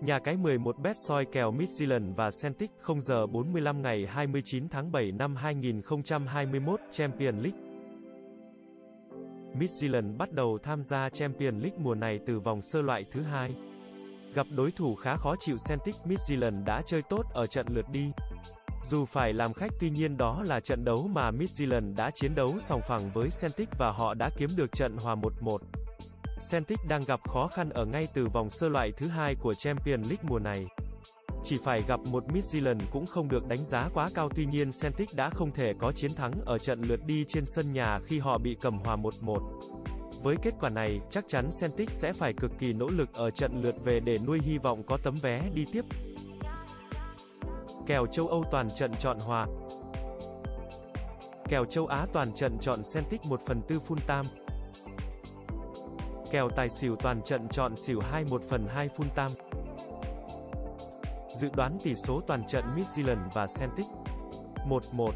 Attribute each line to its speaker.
Speaker 1: Nhà cái 11 bet soi kèo Midtjylland và Celtic 0 giờ 45 ngày 29 tháng 7 năm 2021 Champion League. Midtjylland bắt đầu tham gia Champion League mùa này từ vòng sơ loại thứ hai. Gặp đối thủ khá khó chịu Celtic, Midtjylland đã chơi tốt ở trận lượt đi. Dù phải làm khách tuy nhiên đó là trận đấu mà Midtjylland đã chiến đấu sòng phẳng với Celtic và họ đã kiếm được trận hòa 1-1. Celtic đang gặp khó khăn ở ngay từ vòng sơ loại thứ hai của Champions League mùa này. Chỉ phải gặp một Midtjylland cũng không được đánh giá quá cao tuy nhiên Celtic đã không thể có chiến thắng ở trận lượt đi trên sân nhà khi họ bị cầm hòa 1-1. Với kết quả này, chắc chắn Celtic sẽ phải cực kỳ nỗ lực ở trận lượt về để nuôi hy vọng có tấm vé đi tiếp. Kèo châu Âu toàn trận chọn hòa Kèo châu Á toàn trận chọn Celtic 1 phần 4 full time. Kèo tài xỉu toàn trận chọn xỉu 2 1 phần 2 full time. Dự đoán tỷ số toàn trận Midtjylland và Celtic 1-1